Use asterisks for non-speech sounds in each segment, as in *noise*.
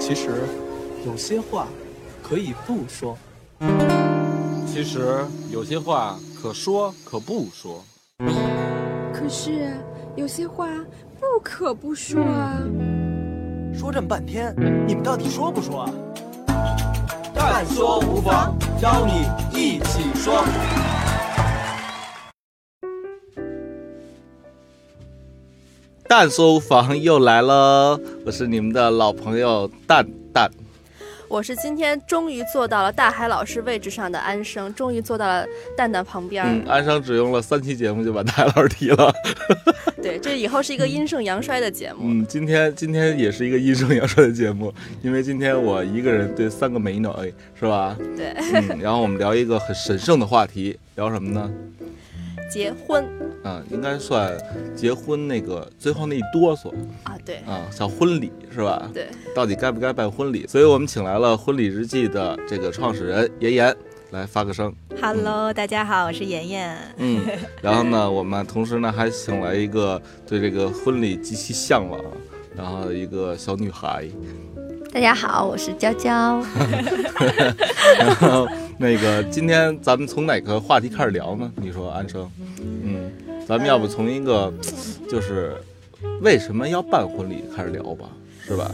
其实，有些话可以不说。其实有些话可说可不说。可是有些话不可不说啊。说这么半天，你们到底说不说啊？但说无妨，邀你一起说。蛋搜房又来了，我是你们的老朋友蛋蛋。我是今天终于坐到了大海老师位置上的安生，终于坐到了蛋蛋旁边。嗯，安生只用了三期节目就把大海老师提了。*laughs* 对，这以后是一个阴盛阳衰的节目。嗯，今天今天也是一个阴盛阳衰的节目，因为今天我一个人对三个美女，是吧？对。嗯，然后我们聊一个很神圣的话题，聊什么呢？结婚。嗯，应该算结婚那个最后那一哆嗦啊，对，啊，像婚礼是吧？对，到底该不该办婚礼？所以我们请来了婚礼日记的这个创始人妍妍来发个声。Hello，大家好，我是妍妍。嗯，然后呢，我们同时呢还请来一个对这个婚礼极其向往，然后一个小女孩。大家好，我是娇娇。*laughs* 然后那个今天咱们从哪个话题开始聊呢？你说安生？嗯。咱们要不从一个，就是为什么要办婚礼开始聊吧，是吧？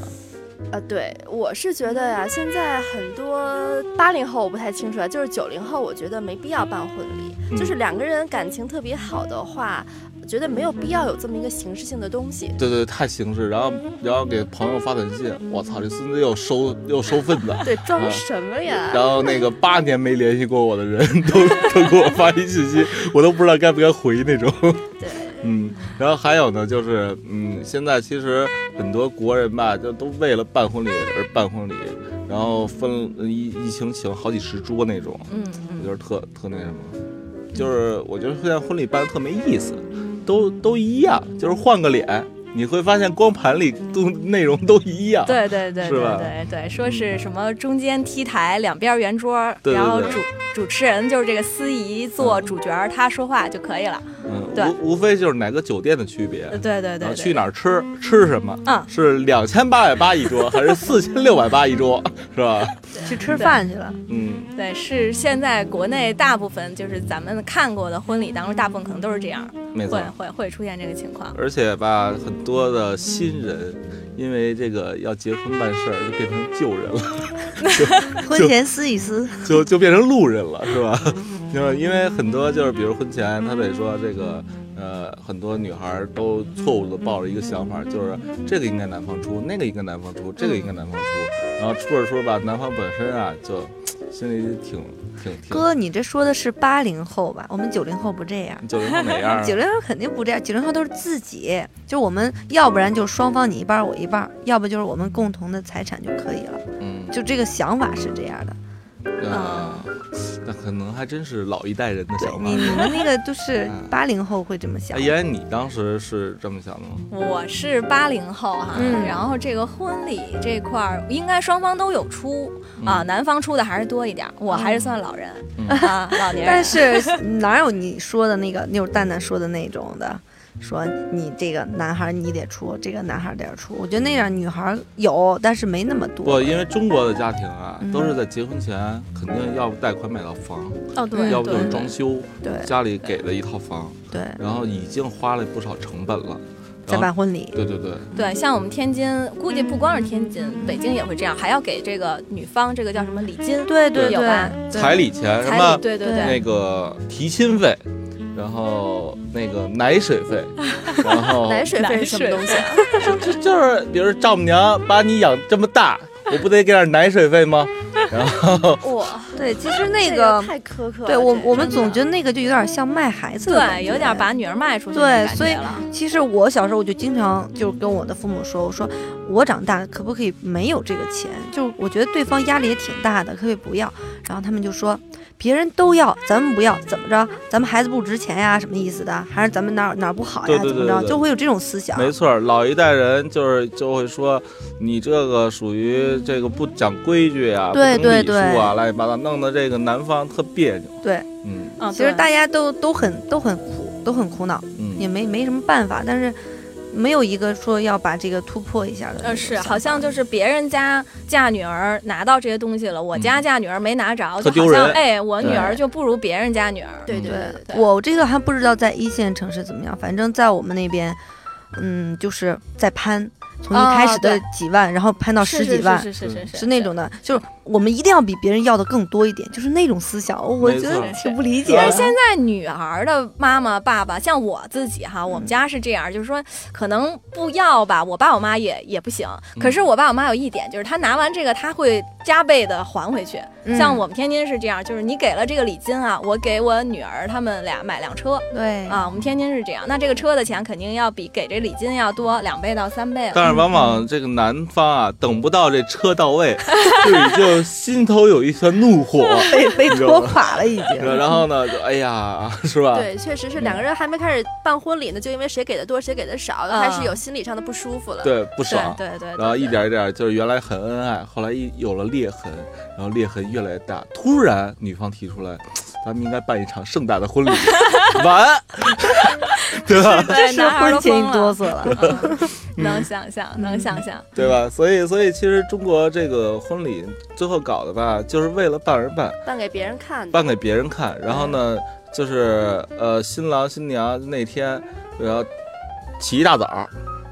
啊，对，我是觉得呀，现在很多八零后我不太清楚啊，就是九零后，我觉得没必要办婚礼，就是两个人感情特别好的话。觉得没有必要有这么一个形式性的东西。对对，太形式，然后然后给朋友发短信，我操，这孙子又收又收份子。*laughs* 对，装什么呀？然后那个八年没联系过我的人都都给我发一信息，我都不知道该不该回那种。对，嗯，然后还有呢，就是嗯，现在其实很多国人吧，就都为了办婚礼而办婚礼，然后分一一请请好几十桌那种。嗯嗯，我觉得特特那什么，就是我觉得现在婚礼办的特没意思。都都一样，就是换个脸，你会发现光盘里都内容都一样。对对对，是吧？对对，说是什么中间 T 台，两边圆桌，然后主主持人就是这个司仪做主角，他说话就可以了。嗯，对，无无非就是哪个酒店的区别。对对对，去哪儿吃吃什么？嗯，是两千八百八一桌，*laughs* 还是四千六百八一桌？是吧？*laughs* 去吃饭去了。嗯，对，是现在国内大部分就是咱们看过的婚礼当中，大部分可能都是这样。没错，会会会出现这个情况。而且吧，很多的新人因为这个要结婚办事儿，就变成旧人了。*laughs* 婚前撕一撕，*laughs* 就就变成路人了，是吧？*laughs* 就因为很多就是，比如婚前他得说这个，呃，很多女孩都错误的抱着一个想法，就是这个应该男方出，那个应该男方出，这个应该男方出，然后出着出着吧，男方本身啊就心里挺挺挺。哥，你这说的是八零后吧？我们九零后不这样。九零后哪样？*laughs* 九零后肯定不这样，九零后都是自己，就我们要不然就双方你一半我一半，要不就是我们共同的财产就可以了。嗯，就这个想法是这样的。嗯，那可能还真是老一代人的想法。你你们那个都是八零后会这么想。妍妍，你当时是这么想的吗？我是八零后哈，然后这个婚礼这块儿应该双方都有出啊，男方出的还是多一点，我还是算老人啊，老年人。但是哪有你说的那个，就是蛋蛋说的那种的？说你这个男孩你得出，这个男孩得出。我觉得那样女孩有，但是没那么多。不，因为中国的家庭啊，都是在结婚前肯定要贷款买套房，哦对，要不就是装修，对，家里给了一套房，对，然后已经花了不少成本了，在办婚礼。对对对，对，像我们天津，估计不光是天津，北京也会这样，还要给这个女方这个叫什么礼金？对对对，彩礼钱什么？对对对，那个提亲费。然后那个奶水费，*laughs* 然后奶水费是什么东西啊？*laughs* 就就是比如丈母娘把你养这么大，我不得给点奶水费吗？*laughs* 然后哇，对，其实那个太苛刻。对我我们总觉得那个就有点像卖孩子，对，有点把女儿卖出去。对，所以其实我小时候我就经常就跟我的父母说，我说我长大可不可以没有这个钱？就我觉得对方压力也挺大的，可不可以不要？然后他们就说。别人都要，咱们不要，怎么着？咱们孩子不值钱呀？什么意思的？还是咱们哪哪不好呀？怎么着？就会有这种思想。没错，老一代人就是就会说，你这个属于这个不讲规矩呀，对对对，啊，乱七八糟，弄得这个男方特别扭。对，嗯，其实大家都都很都很苦，都很苦恼，也没没什么办法。但是没有一个说要把这个突破一下的。呃，是，好像就是别人家嫁女儿拿到这些东西了，我家嫁女儿没拿着，就好像哎，我女儿就不如别人家女儿。对对对，我这个还不知道在一线城市怎么样，反正在我们那边，嗯，就是在攀。从一开始的几万，然后攀到十几万，是是是是是那种的，就是我们一定要比别人要的更多一点，就是那种思想，我觉得挺不理解。但是现在女儿的妈妈爸爸，像我自己哈，我们家是这样，就是说可能不要吧，我爸我妈也也不行。可是我爸我妈有一点，就是他拿完这个他会加倍的还回去。像我们天津是这样，就是你给了这个礼金啊，我给我女儿他们俩买辆车。对啊，我们天津是这样，那这个车的钱肯定要比给这礼金要多两倍到三倍了。往往这个男方啊，等不到这车到位，*laughs* 就已经心头有一团怒火，*laughs* 被被拖垮了已经。然后呢，就哎呀，*laughs* 是吧？对，确实是两个人还没开始办婚礼呢，就因为谁给的多，谁给的少，开始有心理上的不舒服了。对，不爽。对对。然后一点一点，就是原来很恩爱，后来一有了裂痕，然后裂痕越来越大。突然，女方提出来，咱们应该办一场盛大的婚礼，完，*laughs* 对吧？这是婚前哆嗦了。能想象，能想象，对吧？所以，所以其实中国这个婚礼最后搞的吧，就是为了办而办，办给别人看，办给别人看。然后呢，就是呃，新郎新娘那天然后起一大早，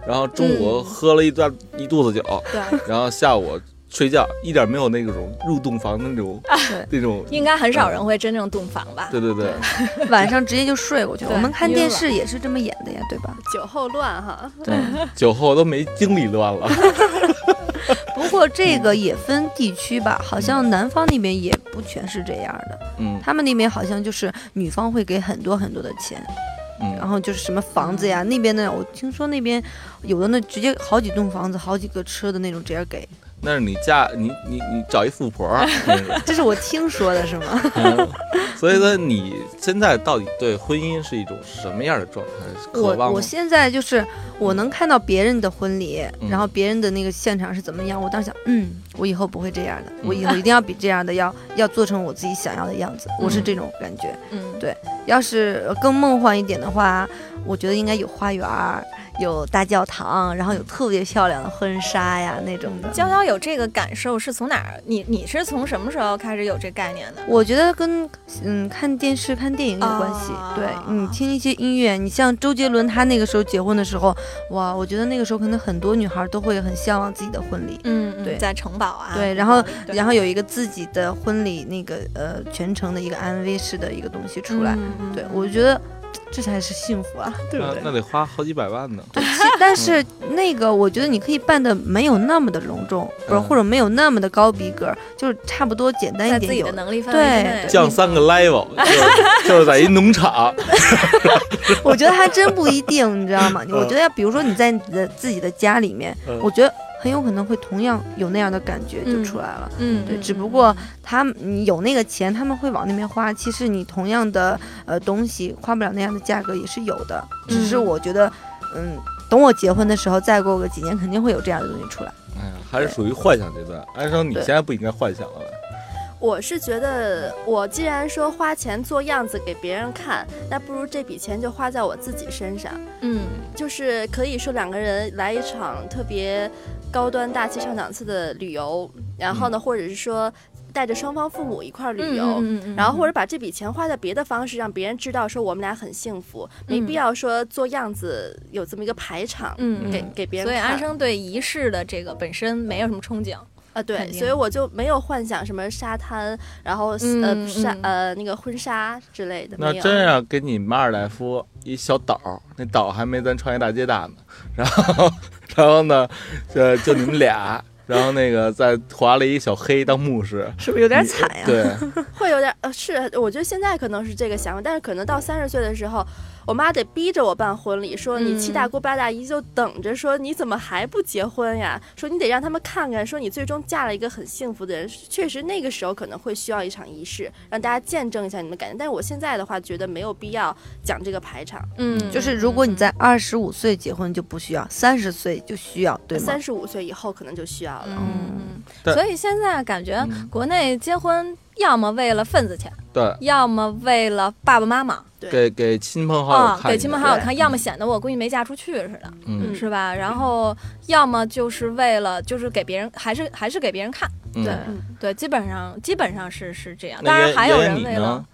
然后中午喝了一段一肚子酒，对，然后下午。睡觉一点没有那种入洞房的那种，那种应该很少人会真正洞房吧？对对对，晚上直接就睡过去。我们看电视也是这么演的呀，对吧？酒后乱哈，对，*laughs* 酒后都没精力乱了。*laughs* 不过这个也分地区吧，好像南方那边也不全是这样的。嗯，他们那边好像就是女方会给很多很多的钱，嗯，然后就是什么房子呀，那边的，我听说那边有的那直接好几栋房子、好几个车的那种直接给。那是你嫁你你你找一富婆，*laughs* 这是我听说的，是吗？所以说你现在到底对婚姻是一种什么样的状态？我我现在就是我能看到别人的婚礼，然后别人的那个现场是怎么样，我当时想，嗯，我以后不会这样的，我以后一定要比这样的要要做成我自己想要的样子，我是这种感觉。嗯，对，要是更梦幻一点的话，我觉得应该有花园。有大教堂，然后有特别漂亮的婚纱呀，那种的。娇娇有这个感受是从哪儿？你你是从什么时候开始有这概念的？我觉得跟嗯看电视、看电影有关系。对你听一些音乐，你像周杰伦，他那个时候结婚的时候，哇，我觉得那个时候可能很多女孩都会很向往自己的婚礼。嗯，对，在城堡啊。对，然后然后有一个自己的婚礼那个呃全程的一个 MV 式的一个东西出来。对，我觉得。这才是幸福啊，对不对？那得花好几百万呢。对，但是那个我觉得你可以办的没有那么的隆重，不是，或者没有那么的高逼格，就是差不多简单一点。自己的能力范围对，降三个 level，*laughs* 就是在一农场。*laughs* 我觉得还真不一定，你知道吗？我觉得要比如说你在你的自己的家里面，我觉得。很有可能会同样有那样的感觉就出来了，嗯，对，只不过他们有那个钱，他们会往那边花。其实你同样的呃东西花不了那样的价格也是有的，只是我觉得，嗯，等我结婚的时候，再过个几年，肯定会有这样的东西出来。哎呀，还是属于幻想阶段。安生，你现在不应该幻想了吧。我是觉得，我既然说花钱做样子给别人看，那不如这笔钱就花在我自己身上。嗯，就是可以说两个人来一场特别高端大气上档次的旅游，然后呢，或者是说带着双方父母一块儿旅游，然后或者把这笔钱花在别的方式，让别人知道说我们俩很幸福，没必要说做样子有这么一个排场，嗯，给给别人。所以安生对仪式的这个本身没有什么憧憬。啊，对，所以我就没有幻想什么沙滩，然后呃沙呃那个婚纱之类的。那真要给你马尔代夫一小岛，那岛还没咱创业大街大呢。然后，然后呢，呃，就你们俩，然后那个再划了一小黑当牧师，是不是有点惨呀？对，*laughs* 会有点呃，是，我觉得现在可能是这个想法，但是可能到三十岁的时候。我妈得逼着我办婚礼，说你七大姑八大姨就等着说你怎么还不结婚呀？说你得让他们看看，说你最终嫁了一个很幸福的人。确实那个时候可能会需要一场仪式，让大家见证一下你们感情。但是我现在的话，觉得没有必要讲这个排场。嗯，就是如果你在二十五岁结婚就不需要，三十岁就需要，对吗？三十五岁以后可能就需要了。嗯，所以现在感觉国内结婚要么为了份子钱。对，要么为了爸爸妈妈，给给亲朋好友看，给亲朋好友看，要么显得我闺女没嫁出去似的，嗯，是吧？然后要么就是为了就是给别人，还是还是给别人看，对对，基本上基本上是是这样。当然还有人为了。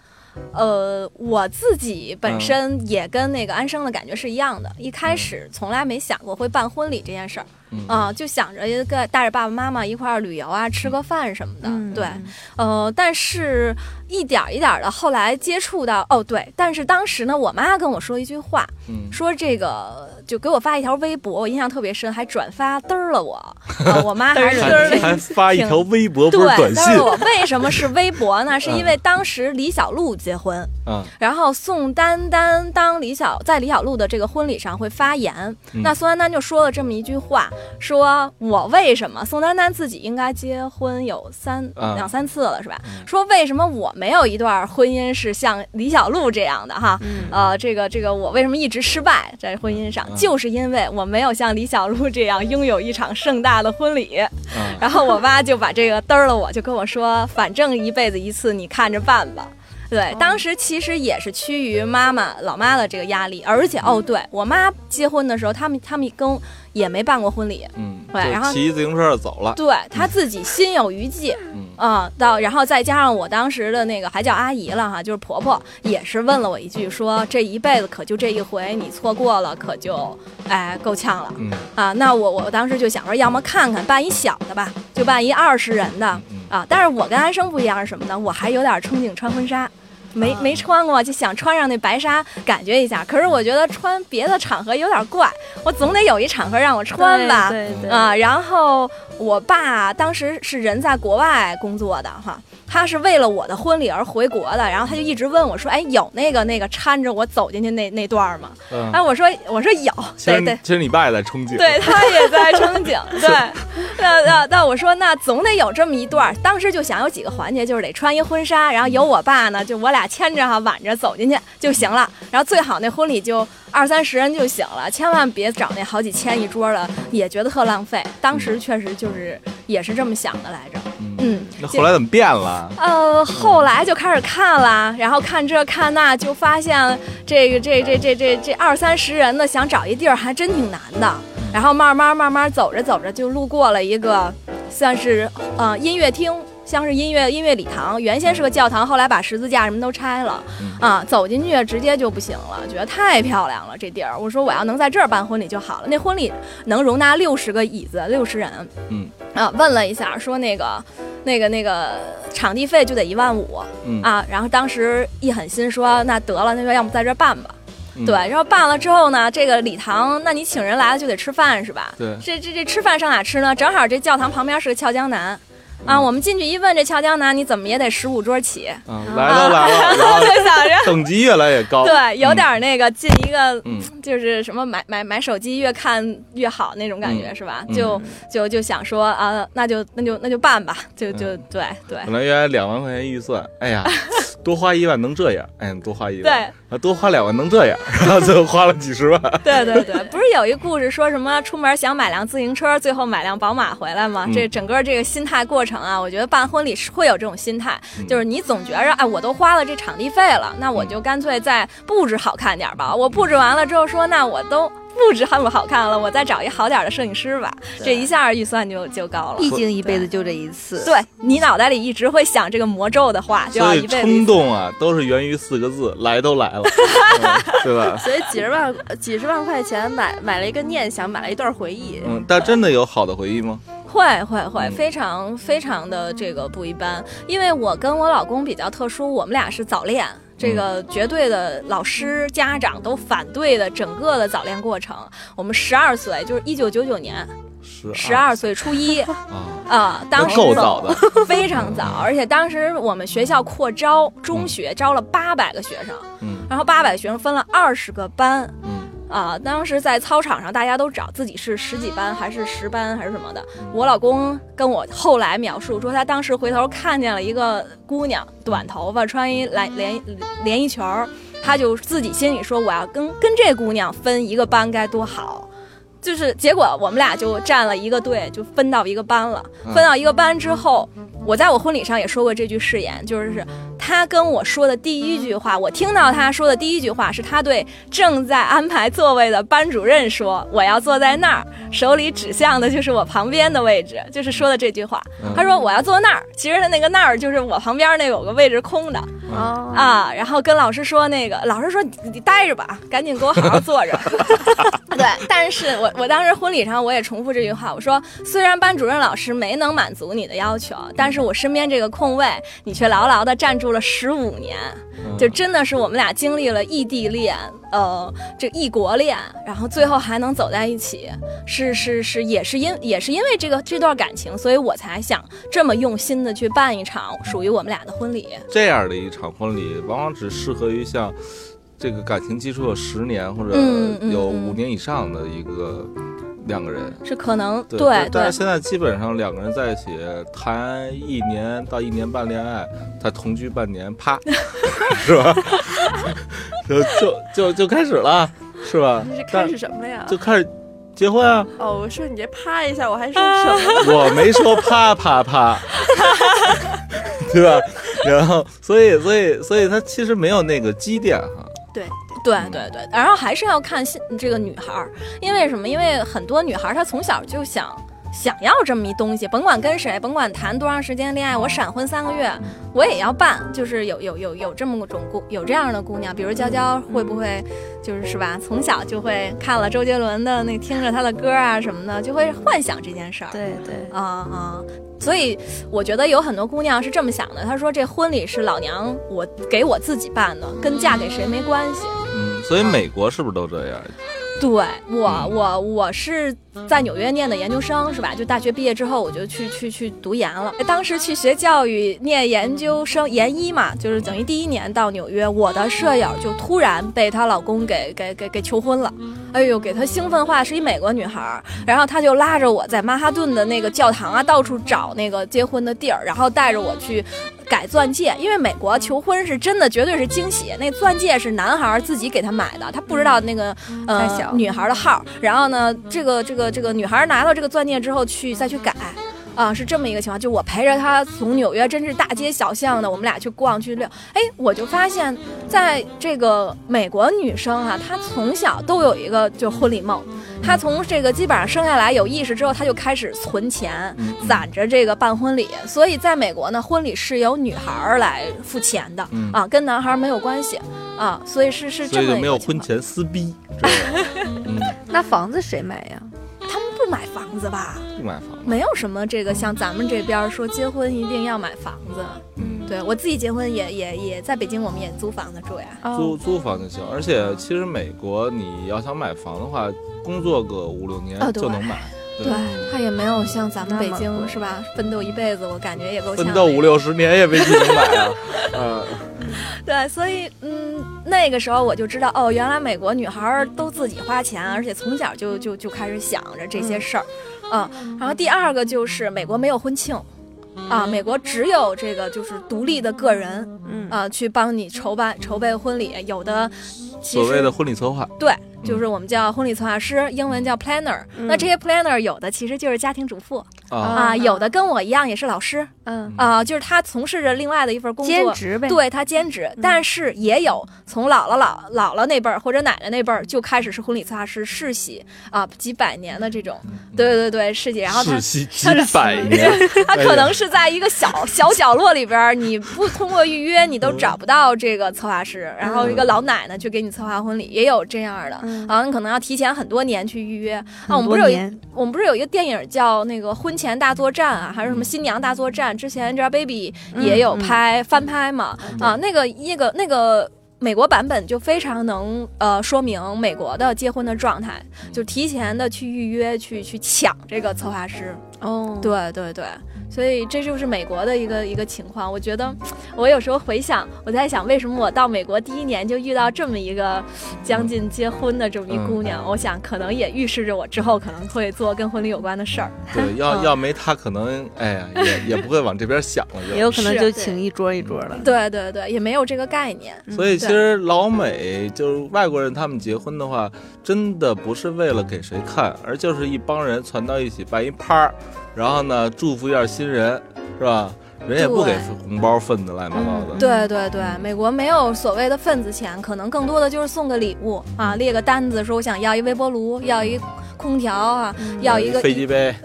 呃，我自己本身也跟那个安生的感觉是一样的，一开始从来没想过会办婚礼这件事儿，啊，就想着一个带着爸爸妈妈一块儿旅游啊，吃个饭什么的，对，呃，但是一点一点的后来接触到，哦，对，但是当时呢，我妈跟我说一句话，说这个。就给我发一条微博，我印象特别深，还转发嘚儿了我。*laughs* 我妈还是还发一条微博，不是短信。我为什么是微博呢？*laughs* 是因为当时李小璐结婚，嗯，然后宋丹丹当李小在李小璐的这个婚礼上会发言，那宋丹丹就说了这么一句话，说我为什么宋丹丹自己应该结婚有三两三次了是吧？说为什么我没有一段婚姻是像李小璐这样的哈？呃，这个这个我为什么一直失败在婚姻上？就是因为我没有像李小璐这样拥有一场盛大的婚礼，*laughs* 然后我妈就把这个嘚了，我就跟我说，反正一辈子一次，你看着办吧。对，当时其实也是趋于妈妈老妈的这个压力，而且哦，对我妈结婚的时候，他们他们跟也没办过婚礼，嗯，对，然后骑自行车就走了，对，她自己心有余悸，嗯，到然后再加上我当时的那个还叫阿姨了哈，就是婆婆，也是问了我一句，说这一辈子可就这一回，你错过了可就哎够呛了，嗯。啊，那我我当时就想说，要么看看办一小的吧，就办一二十人的。啊，但是我跟安生不一样是什么呢？我还有点憧憬穿婚纱。没没穿过，就想穿上那白纱感觉一下。可是我觉得穿别的场合有点怪，我总得有一场合让我穿吧。对对啊，然后我爸当时是人在国外工作的哈。他是为了我的婚礼而回国的，然后他就一直问我说：“哎，有那个那个搀着我走进去那那段吗？”哎，我说我说有，对对，其实你爸也在憧憬，对他也在憧憬，对，那那那我说那总得有这么一段，当时就想有几个环节，就是得穿一婚纱，然后有我爸呢，就我俩牵着哈挽着走进去就行了，然后最好那婚礼就二三十人就行了，千万别找那好几千一桌的，也觉得特浪费。当时确实就是也是这么想的来着。嗯，那后来怎么变了？呃，后来就开始看了，然后看这看那，就发现这个这这这这这二三十人的，想找一地儿还真挺难的。然后慢慢慢慢走着走着，就路过了一个算是呃音乐厅，像是音乐音乐礼堂，原先是个教堂，后来把十字架什么都拆了啊。走进去直接就不行了，觉得太漂亮了这地儿。我说我要能在这儿办婚礼就好了。那婚礼能容纳六十个椅子，六十人。嗯啊，问了一下，说那个。那个那个场地费就得一万五，啊，然后当时一狠心说，那得了，那就要么在这办吧，对，然后办了之后呢，这个礼堂，那你请人来了就得吃饭是吧？对，这这这吃饭上哪吃呢？正好这教堂旁边是个俏江南。啊，我们进去一问，这俏江南你怎么也得十五桌起。嗯，来都来了，*laughs* 然后就想着等级越来越高。对，有点那个进一个，就是什么买买买手机越看越好那种感觉是吧？就就就想说啊，那就那就那就办吧，就就对对。本来原来两万块钱预算，哎呀，*laughs* 多花一万能这样，哎，多花一万，对，啊，多花两万能这样，*laughs* 然后最后花了几十万。对对对，不是有一故事说什么出门想买辆自行车，最后买辆宝马回来吗？这整个这个心态过程。成啊，我觉得办婚礼是会有这种心态，就是你总觉着，哎，我都花了这场地费了，那我就干脆再布置好看点吧。我布置完了之后说，那我都布置很不好看了，我再找一好点的摄影师吧。这一下预算就就高了。毕竟一辈子就这一次，对你脑袋里一直会想这个魔咒的话，就要一辈子。冲动啊，都是源于四个字：来都来了，*laughs* 对吧？*laughs* 所以几十万几十万块钱买买了一个念想，买了一段回忆。嗯，但真的有好的回忆吗？会会会，非常非常的这个不一般，因为我跟我老公比较特殊，我们俩是早恋，这个绝对的老师家长都反对的整个的早恋过程。我们十二岁，就是一九九九年，十二岁初一 *laughs* 啊，当时够早的，*laughs* 非常早，而且当时我们学校扩招，中学招了八百个学生，嗯，然后八百学生分了二十个班，啊，当时在操场上，大家都找自己是十几班还是十班还是什么的。我老公跟我后来描述说，他当时回头看见了一个姑娘，短头发，穿一蓝连连衣裙儿，他就自己心里说，我要跟跟这姑娘分一个班该多好。就是结果我们俩就站了一个队，就分到一个班了。分到一个班之后，我在我婚礼上也说过这句誓言，就是他跟我说的第一句话，我听到他说的第一句话是他对正在安排座位的班主任说：“我要坐在那儿，手里指向的就是我旁边的位置。”就是说的这句话。他说：“我要坐那儿。”其实他那个那儿就是我旁边那有个位置空的啊。然后跟老师说：“那个老师说你你待着吧，*laughs* 赶紧给我好好坐着。*laughs* ”对，但是我。我当时婚礼上我也重复这句话，我说虽然班主任老师没能满足你的要求，但是我身边这个空位你却牢牢的站住了十五年，就真的是我们俩经历了异地恋，呃，这异国恋，然后最后还能走在一起，是是是，也是因也是因为这个这段感情，所以我才想这么用心的去办一场属于我们俩的婚礼。这样的一场婚礼，往往只适合于像。这个感情基础有十年或者有五年以上的一个两个人是可能对，但是现在基本上两个人在一起谈一年到一年半恋爱，再同居半年，啪，*laughs* 是吧？*laughs* 就就就就开始了，是吧？开始什么呀？就开始结婚啊！哦，我说你这啪一下，我还说什么？我没说啪啪啪，*laughs* 对吧？然后，所以，所以，所以他其实没有那个积淀哈。对对对对，然后还是要看这个女孩儿，因为什么？因为很多女孩儿她从小就想想要这么一东西，甭管跟谁，甭管谈多长时间恋爱，我闪婚三个月，我也要办。就是有有有有这么种姑，有这样的姑娘，比如娇娇会不会就是是吧？从小就会看了周杰伦的那，听着他的歌啊什么的，就会幻想这件事儿。对对啊啊。所以我觉得有很多姑娘是这么想的，她说这婚礼是老娘我给我自己办的，跟嫁给谁没关系。嗯，所以美国是不是都这样？对我，我我是在纽约念的研究生，是吧？就大学毕业之后，我就去去去读研了。当时去学教育念研究生研一嘛，就是等于第一年到纽约，我的舍友就突然被她老公给给给给求婚了。哎呦，给她兴奋坏，是一美国女孩，然后她就拉着我在曼哈顿的那个教堂啊，到处找那个结婚的地儿，然后带着我去。改钻戒，因为美国求婚是真的，绝对是惊喜。那钻戒是男孩自己给他买的，他不知道那个呃女孩的号。然后呢，这个这个这个女孩拿到这个钻戒之后去再去改。啊，是这么一个情况，就我陪着他从纽约，真是大街小巷的，我们俩去逛去溜。哎，我就发现，在这个美国女生啊，她从小都有一个就婚礼梦。她从这个基本上生下来有意识之后，她就开始存钱，攒着这个办婚礼。所以在美国呢，婚礼是由女孩来付钱的啊，跟男孩没有关系啊。所以是是这么没有婚前撕逼。*laughs* 那房子谁买呀？买房子吧？不买房，没有什么这个像咱们这边说结婚一定要买房子。嗯，对我自己结婚也也也在北京，我们也租房子住呀。租租房就行，而且其实美国你要想买房的话，工作个五六年就能买。对，他也没有像咱们北京是吧？奋斗一辈子，我感觉也够奋斗五六十年也未必能买啊。*laughs* 嗯。对，所以嗯，那个时候我就知道哦，原来美国女孩都自己花钱，而且从小就就就开始想着这些事儿，嗯。然后第二个就是美国没有婚庆，啊，美国只有这个就是独立的个人，嗯啊，去帮你筹办筹备婚礼，有的所谓的婚礼策划，对。就是我们叫婚礼策划师，英文叫 planner。那这些 planner 有的其实就是家庭主妇啊，有的跟我一样也是老师，嗯啊，就是他从事着另外的一份工作，兼职呗。对他兼职，但是也有从姥姥姥姥姥那辈儿或者奶奶那辈儿就开始是婚礼策划师世袭啊，几百年的这种，对对对世袭。然后他几百年，他可能是在一个小小角落里边，你不通过预约你都找不到这个策划师，然后一个老奶奶去给你策划婚礼，也有这样的。啊，你可能要提前很多年去预约啊。我们不是有一我们不是有一个电影叫那个《婚前大作战》啊，还是什么《新娘大作战》？之前 Angelababy 也有拍翻拍嘛啊。那个那个那个美国版本就非常能呃说明美国的结婚的状态，就提前的去预约去去抢这个策划师。哦，对对对。所以这就是美国的一个一个情况。我觉得，*tsk* 我有时候回想，我在想，为什么我到美国第一年就遇到这么一个将近结婚的这么一姑娘？我想，可能也预示着我之后可能会做跟婚礼有关的事儿。对，*laughs* 要要没她，可能哎呀，也也不会往这边想了。*laughs* 也有可能就请一桌一桌的。对 *laughs* 对对，也没有这个概念。所以其实老美就是外国人，他们结婚的话，真的不是为了给谁看，而就是一帮人攒到一起办一趴，然后呢祝福一下新人，是吧？人也不给红包份子乱七八糟的。对对对，美国没有所谓的份子钱，可能更多的就是送个礼物啊，列个单子说我想要一微波炉，要一空调啊，要一个飞机杯。*laughs*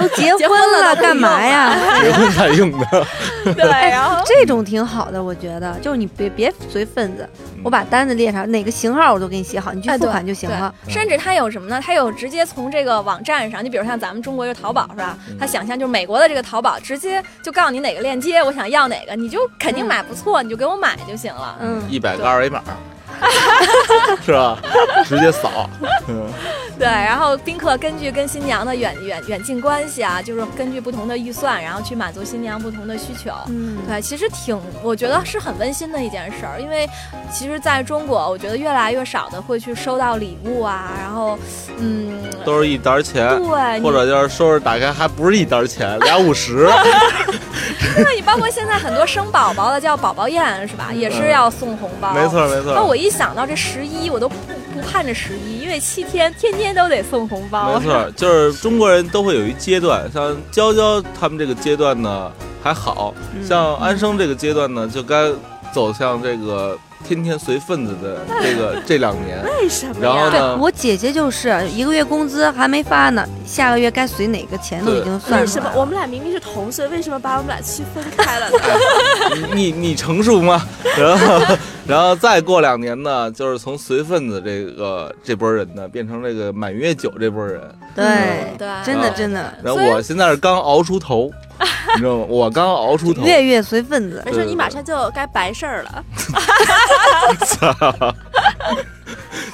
都结婚了，干嘛呀？*laughs* 结婚才用的。*laughs* 对，然后这种挺好的，我觉得，就是你别别随份子，我把单子列上，哪个型号我都给你写好，你去付款就行了。甚至他有什么呢？他有直接从这个网站上，你比如像咱们中国有淘宝是吧？他想象就是美国的这个淘宝，直接就告诉你哪个链接，我想要哪个，你就肯定买不错，你就给我买就行了。嗯，一百个二维码。*laughs* 是吧？直接扫。嗯，对。然后宾客根据跟新娘的远远远近关系啊，就是根据不同的预算，然后去满足新娘不同的需求。嗯，对，其实挺，我觉得是很温馨的一件事儿。因为其实在中国，我觉得越来越少的会去收到礼物啊，然后，嗯，都是一沓钱，对，或者就是收拾打开还不是一沓钱，俩五十。*laughs* 那你包括现在很多生宝宝的叫宝宝宴是吧？也是要送红包。没错没错。那我一想到这十一，我都不不盼着十一，因为七天天天都得送红包。没错，*laughs* 就是中国人都会有一阶段，像娇娇他们这个阶段呢还好像安生这个阶段呢就该走向这个。天天随份子的这个 *laughs* 这两年，为什么？然后呢？我姐姐就是一个月工资还没发呢，下个月该随哪个钱都已经算了。为什么？我们俩明明是同岁，为什么把我们俩区分开了呢？*laughs* 你你成熟吗？然后然后再过两年呢，就是从随份子这个这波人呢，变成这个满月酒这波人。对对，真的真的。然后我现在是刚熬出头。*laughs* 你知道吗？我刚熬出头，月月随份子。没事，你马上就该白事儿了。*laughs* *laughs*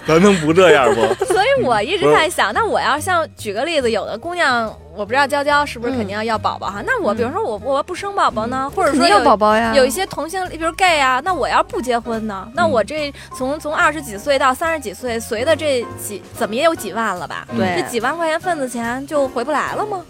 操！*laughs* 咱能不这样不？*laughs* 所以我一直在想，那我要像举个例子，有的姑娘，我不知道娇娇是不是肯定要要宝宝哈？那我比如说我我不生宝宝呢，或者说有宝宝呀，有一些同性，比如 gay 啊，那我要不结婚呢？那我这从从二十几岁到三十几岁，随的这几怎么也有几万了吧？对，这几万块钱份子钱就回不来了吗？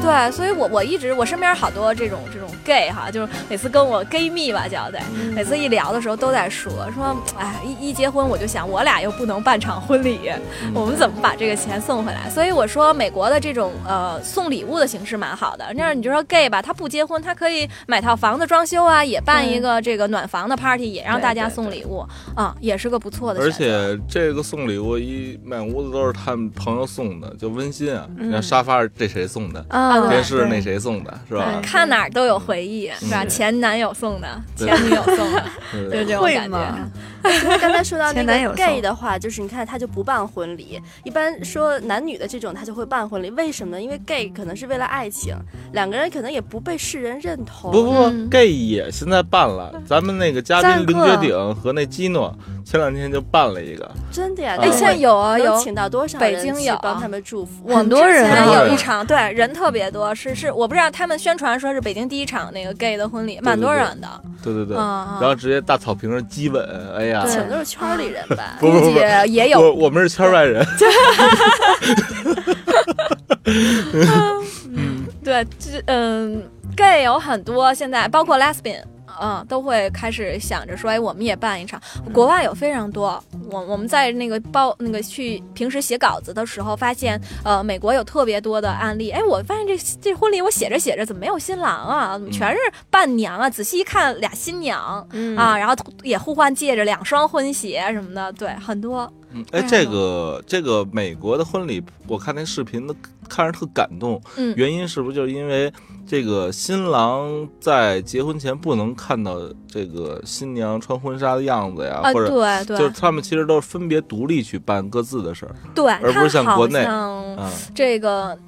对，所以，我我一直我身边好多这种这种 gay 哈，就是每次跟我 gay 蜜吧交代，每次一聊的时候都在说说，哎，一一结婚我就想，我俩又不能办场婚礼，我们怎么把这个钱送回来？所以我说，美国的这种呃送礼物的形式蛮好的。那你就说 gay 吧，他不结婚，他可以买套房子装修啊，也办一个这个暖房的 party，也让大家送礼物啊，也是个不错的。而且这个送礼物一满屋子都是他们朋友送的，就温馨啊。你看沙发这谁送的？电视那谁送的，是吧？看哪儿都有回忆，是吧？前男友送的，前女友送的，就这种感觉。刚才说到那个 gay 的话，就是你看他就不办婚礼，一般说男女的这种他就会办婚礼，为什么呢？因为 gay 可能是为了爱情，两个人可能也不被世人认同。不不不，gay 也现在办了，咱们那个嘉宾林绝顶和那基诺。前两天就办了一个，真的呀？哎，现在有啊，有。请到多少？北京有帮他们祝福，很多人有一场，对，人特别多，是是，我不知道他们宣传说是北京第一场那个 gay 的婚礼，蛮多人的。对对对，然后直接大草坪上激吻，哎呀，请的是圈里人吧？*laughs* 不不不，也有，我我们是圈外人。*laughs* *laughs* 嗯，对，这嗯，gay 有很多，现在包括 lesbian。嗯，都会开始想着说，哎，我们也办一场。国外有非常多，我我们在那个报那个去平时写稿子的时候，发现，呃，美国有特别多的案例。哎，我发现这这婚礼我写着写着，怎么没有新郎啊？怎么全是伴娘啊？仔细一看，俩新娘啊，然后也互换戒指，两双婚鞋什么的，对，很多。嗯，哎，这个这个美国的婚礼，我看那视频都看着特感动。嗯，原因是不是就是因为这个新郎在结婚前不能看到这个新娘穿婚纱的样子呀？或者对对，就是他们其实都是分别独立去办各自的事儿，对，而不是像国内，嗯，这个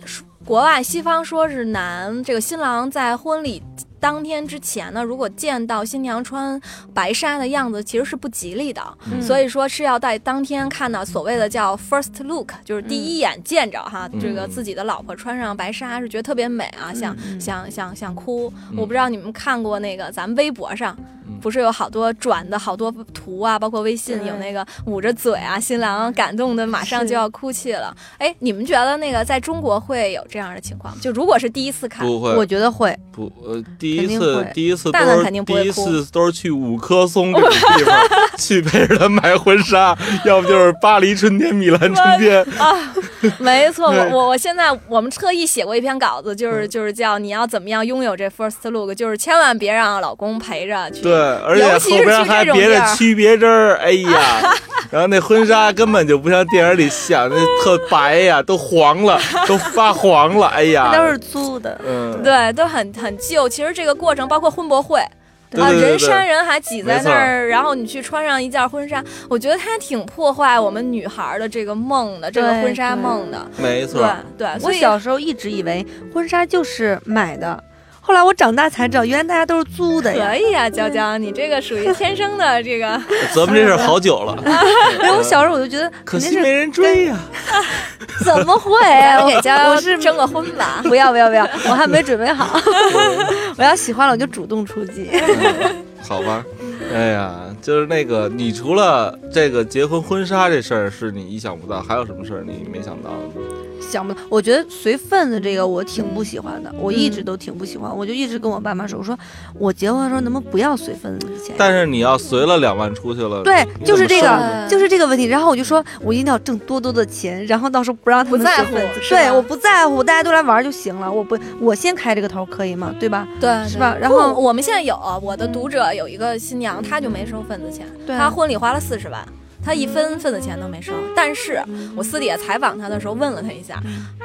国外西方说是男这个新郎在婚礼。当天之前呢，如果见到新娘穿白纱的样子，其实是不吉利的。所以说是要在当天看到所谓的叫 first look，就是第一眼见着哈，这个自己的老婆穿上白纱是觉得特别美啊，想想想想哭。我不知道你们看过那个咱们微博上不是有好多转的好多图啊，包括微信有那个捂着嘴啊，新郎感动的马上就要哭泣了。哎，你们觉得那个在中国会有这样的情况？就如果是第一次看，不会，我觉得会。不，呃，第一次，第一次蛋蛋肯定不会第一次都是去五棵松这种地方 *laughs* 去陪着他买婚纱，要不就是巴黎春天、米兰春天啊。没错，*laughs* 我我我现在我们特意写过一篇稿子，就是就是叫你要怎么样拥有这 first look，就是千万别让老公陪着去。对，而且后边还别着区别针儿，哎呀，*laughs* 然后那婚纱根本就不像电影里想的特白呀，都黄了，都发黄了，哎呀，*laughs* 都是租的，嗯，对，都很很旧。其实这个过程包括婚博会。啊，人山人海挤在那儿，然后你去穿上一件婚纱，我觉得它挺破坏我们女孩的这个梦的，这个婚纱梦的。没错，对，我小时候一直以为婚纱就是买的。后来我长大才知道，原来大家都是租的呀！可以啊，娇娇，你这个属于天生的 *laughs* 这个。咱们这事好久了。*laughs* 哎，我小时候我就觉得，可惜没人追呀。*laughs* 怎么会？我给娇娇是征个婚吧？不要不要不要，我还没准备好。我要喜欢了，我就主动出击。好吧。哎呀，就是那个，你除了这个结婚婚纱这事儿是你意想不到，还有什么事儿你没想到呢？想不到，我觉得随份子这个我挺不喜欢的，我一直都挺不喜欢，我就一直跟我爸妈说，我说我结婚的时候能不能不要随份子钱？但是你要随了两万出去了，对，就是这个，就是这个问题。然后我就说我一定要挣多多的钱，然后到时候不让他们随份子。对，我不在乎，大家都来玩就行了。我不，我先开这个头可以吗？对吧？对，是吧？然后我们现在有我的读者有一个新娘，她就没收份子钱，她婚礼花了四十万。他一分份子钱都没收，但是我私底下采访他的时候问了他一下，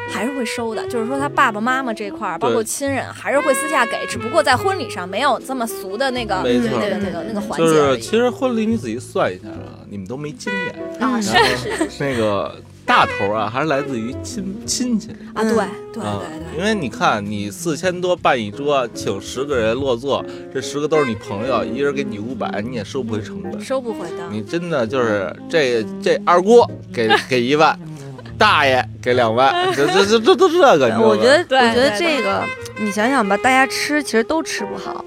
还是会收的。就是说他爸爸妈妈这块儿，包括亲人，还是会私下给，只不过在婚礼上没有这么俗的那个那个那个那个环节。就是其实婚礼你仔细算一下啊，你们都没经验啊，是那个。大头啊，还是来自于亲亲戚啊，对对对对，因为你看，你四千多办一桌，请十个人落座，这十个都是你朋友，一人给你五百，你也收不回成本，收不回的。你真的就是这这二姑给 *laughs* 给一万，大爷给两万，这这这这都这个。我觉得我觉得这个，你想想吧，大家吃其实都吃不好。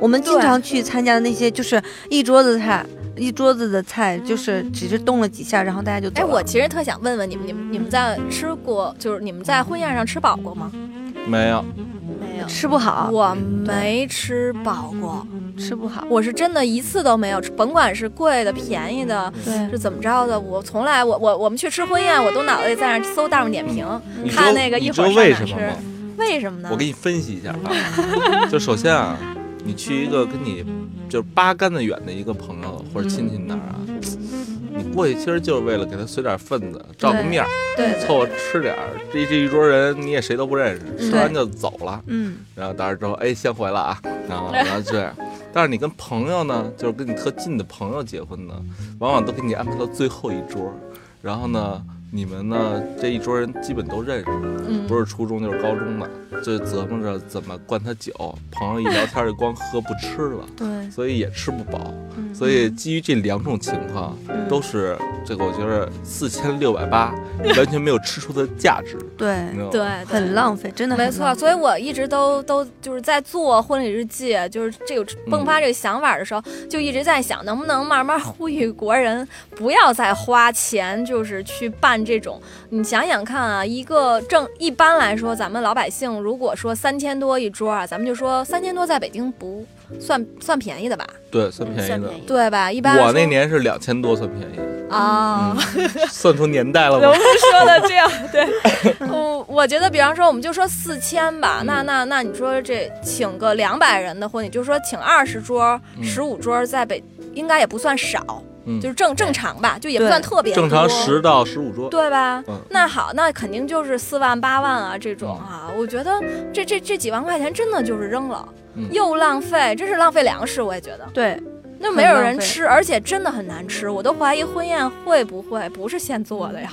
我们经常去参加的那些，就是一桌子菜。一桌子的菜就是只是动了几下，然后大家就走。哎，我其实特想问问你们，你们你们在吃过，就是你们在婚宴上吃饱过吗？没有，没有，吃不好。我没吃饱过，吃不好。我是真的一次都没有，甭管是贵的、便宜的，是怎么着的，我从来我我我们去吃婚宴，我都脑袋里在那搜大众点评，看那个一会儿上哪吃。为什么呢？我给你分析一下啊，就首先啊。你去一个跟你就是八竿子远的一个朋友或者亲戚那儿啊，你过去其实就是为了给他随点份子，照个面儿，对，凑合吃点儿。这这一桌人你也谁都不认识，吃完就走了。嗯，然后到时之后，哎，先回了啊，然后然后这样。但是你跟朋友呢，就是跟你特近的朋友结婚呢，往往都给你安排到最后一桌，然后呢。你们呢？这一桌人基本都认识，不是初中就是高中的，就琢磨着怎么灌他酒。朋友一聊天就光喝不吃了，对，所以也吃不饱。所以基于这两种情况，都是这个，我觉得四千六百八 *laughs* 完全没有吃出的价值。对对，很浪费，真的没错。所以我一直都都就是在做婚礼日记，就是这个迸发这个想法的时候，就一直在想，能不能慢慢呼吁国人不要再花钱，就是去办。这种，你想想看啊，一个正一般来说，咱们老百姓如果说三千多一桌啊，咱们就说三千多在北京不算算便宜的吧？对，算便宜的，对吧？一般我那年是两千多，算便宜啊，*laughs* 算出年代了吗？我们说的这样，*laughs* 对，我我觉得，比方说，我们就说四千吧，那那那你说这请个两百人的婚礼，就是说请二十桌、十五桌，在北应该也不算少。就是正正常吧，就也不算特别正常十到十五桌，对吧？那好，那肯定就是四万八万啊这种啊。我觉得这这这几万块钱真的就是扔了，又浪费，真是浪费粮食。我也觉得，对，那没有人吃，而且真的很难吃，我都怀疑婚宴会不会不是现做的呀。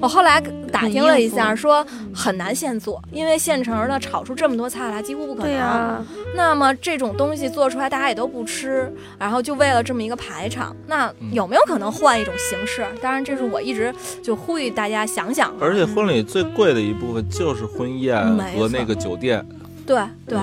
我后来打听了一下，说很难现做，因为现成的炒出这么多菜来几乎不可能。对呀，那么这种东西做出来大家也都不吃，然后就为了这么一个排场，那有没有可能换一种形式？当然，这是我一直就呼吁大家想想。而且婚礼最贵的一部分就是婚宴和那个酒店。对对，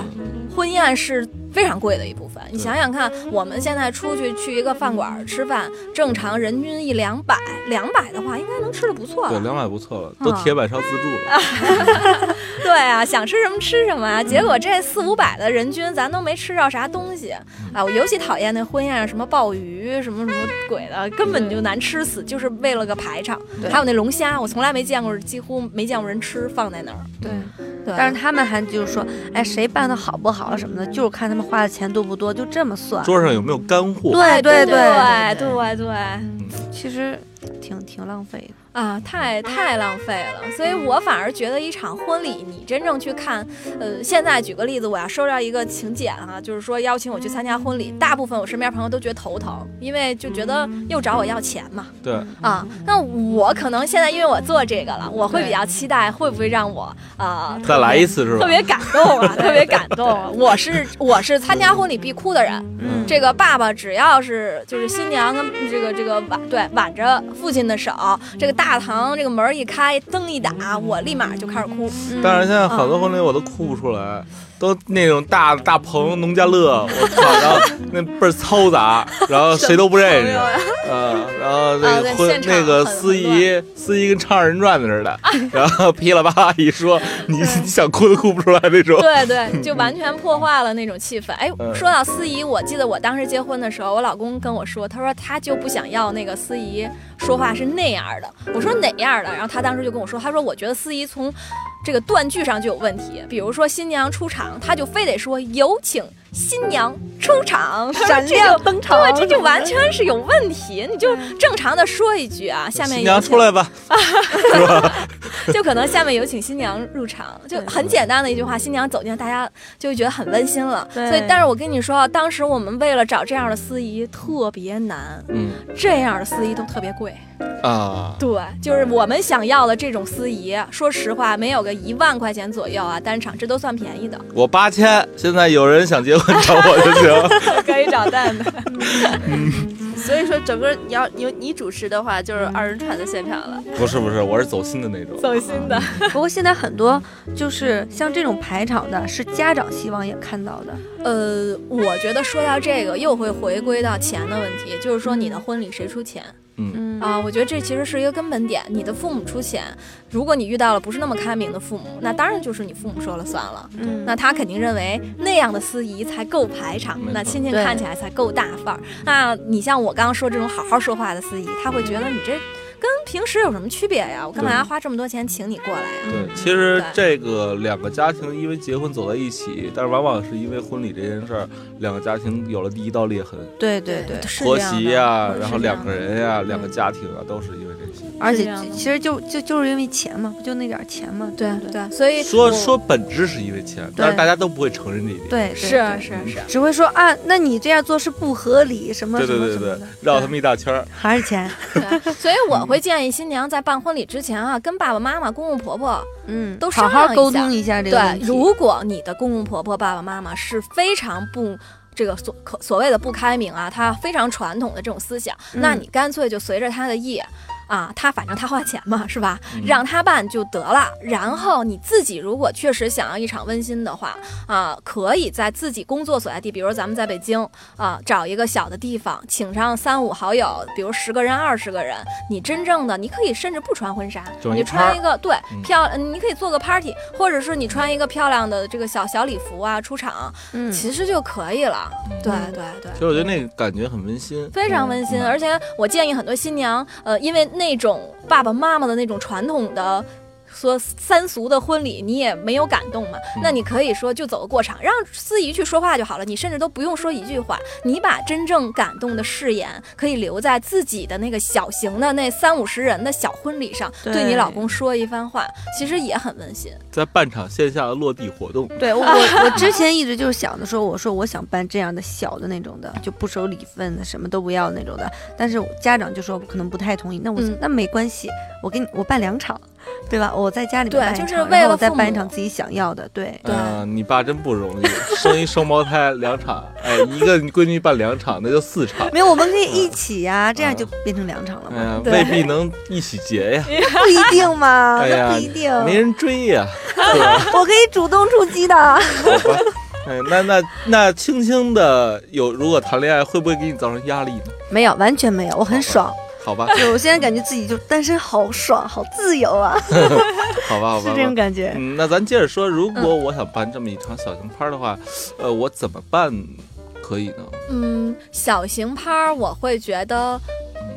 婚宴是。非常贵的一部分，你想想看，我们现在出去去一个饭馆吃饭，正常人均一两百，两百的话应该能吃的不错了。对，两百不错了，都铁板烧自助了。*laughs* 对啊，想吃什么吃什么啊！结果这四五百的人均，咱都没吃着啥东西啊！我尤其讨厌那婚宴上什么鲍鱼什么什么鬼的，根本就难吃死，就是为了个排场。还有那龙虾，我从来没见过，几乎没见过人吃，放在那儿。对，但是他们还就是说，哎，谁办的好不好什么的，就是看他们。花的钱多不多，就这么算。桌上有没有干货？对对对对对，其实挺挺浪费的。啊，太太浪费了，所以我反而觉得一场婚礼，你真正去看，呃，现在举个例子，我要收到一个请柬哈，就是说邀请我去参加婚礼，大部分我身边朋友都觉得头疼，因为就觉得又找我要钱嘛。对。啊，那我可能现在因为我做这个了，我会比较期待会不会让我啊再来一次是吧？特别感动啊，特别感动。我是我是参加婚礼必哭的人，嗯这个爸爸只要是就是新娘跟这个这个挽对挽着父亲的手，这个大。大堂这个门一开，灯一打，我立马就开始哭。但是现在好多婚礼我都哭不出来。都那种大大棚农家乐，*laughs* 我操，然后那倍儿嘈杂，然后谁都不认识，嗯，*laughs* 然后那个婚那个司仪司仪跟唱二人转的似的，*laughs* 然后噼里啪啦一说，你你想哭都哭不出来那种。对对，就完全破坏了那种气氛。哎，说到司仪，我记得我当时结婚的时候，我老公跟我说，他说他就不想要那个司仪说话是那样的。我说哪样的？然后他当时就跟我说，他说我觉得司仪从。这个断句上就有问题，比如说新娘出场，他就非得说有请新娘出场，*laughs* 闪亮登场，对，这就完全是有问题。你就正常的说一句啊，*laughs* 下面新娘出来吧，*laughs* 就可能下面有请新娘入场，就很简单的一句话，新娘走进，大家就会觉得很温馨了。所以，但是我跟你说，当时我们为了找这样的司仪特别难，嗯，这样的司仪都特别贵。啊，对，就是我们想要的这种司仪，说实话，没有个一万块钱左右啊，单场这都算便宜的。我八千，现在有人想结婚 *laughs* 找我就行，*laughs* 可以找蛋的。所以说，整个你要你你主持的话，就是二人转的现场了。不是不是，我是走心的那种。走心的。不过现在很多就是像这种排场的，是家长希望也看到的。呃，我觉得说到这个，又会回归到钱的问题，就是说你的婚礼谁出钱？嗯啊，我觉得这其实是一个根本点。你的父母出钱，如果你遇到了不是那么开明的父母，那当然就是你父母说了算了。嗯，那他肯定认为那样的司仪才够排场，那亲戚看起来才够大范儿。那你像我刚刚说这种好好说话的司仪，他会觉得你这。跟平时有什么区别呀？我干嘛要花这么多钱请你过来呀？对，其实这个两个家庭因为结婚走在一起，但是往往是因为婚礼这件事儿，两个家庭有了第一道裂痕。对对对，婆媳呀，然后两个人呀，两个家庭啊，都是因为这些。而且其实就就就是因为钱嘛，不就那点钱嘛？对对，所以说说本质是因为钱，但是大家都不会承认这一点。对，是是是，只会说啊，那你这样做是不合理，什么什么什么的，绕他们一大圈儿，还是钱。所以我会建议新娘在办婚礼之前啊，跟爸爸妈妈、公公婆婆，嗯，都好好沟通一下这个对，如果你的公公婆婆、爸爸妈妈是非常不这个所可所谓的不开明啊，他非常传统的这种思想，那你干脆就随着他的意。啊，他反正他花钱嘛，是吧？让他办就得了。然后你自己如果确实想要一场温馨的话，啊，可以在自己工作所在地，比如咱们在北京啊，找一个小的地方，请上三五好友，比如十个人、二十个人。你真正的，你可以甚至不穿婚纱，你穿一个对漂，你可以做个 party，或者是你穿一个漂亮的这个小小礼服啊出场，嗯，其实就可以了。对对对。其实我觉得那个感觉很温馨，非常温馨。而且我建议很多新娘，呃，因为。那种爸爸妈妈的那种传统的。说三俗的婚礼你也没有感动嘛？那你可以说就走个过场，让司仪去说话就好了。你甚至都不用说一句话，你把真正感动的誓言可以留在自己的那个小型的那三五十人的小婚礼上，对你老公说一番话，其实也很温馨。在办场线下的落地活动，对我我之前一直就是想着说，我说我想办这样的小的那种的，就不收礼份的，什么都不要那种的。但是家长就说可能不太同意，那我那没关系，我给你我办两场。对吧？我在家里对，就是为了再办一场自己想要的。对，嗯，你爸真不容易，生一双胞胎两场，哎，一个闺女办两场，那就四场。没有，我们可以一起呀，这样就变成两场了嘛。未必能一起结呀，*laughs* 不一定嘛，不一定，没人追呀。*laughs* 我可以主动出击的。哎，那那那轻轻的有，如果谈恋爱会不会给你造成压力呢？没有，完全没有，我很爽。好吧，*laughs* 就我现在感觉自己就单身好爽，好自由啊。*laughs* 好吧，好吧，*laughs* 是这种感觉。嗯，那咱接着说，如果我想办这么一场小型趴的话，呃，我怎么办可以呢？嗯，小型趴我会觉得。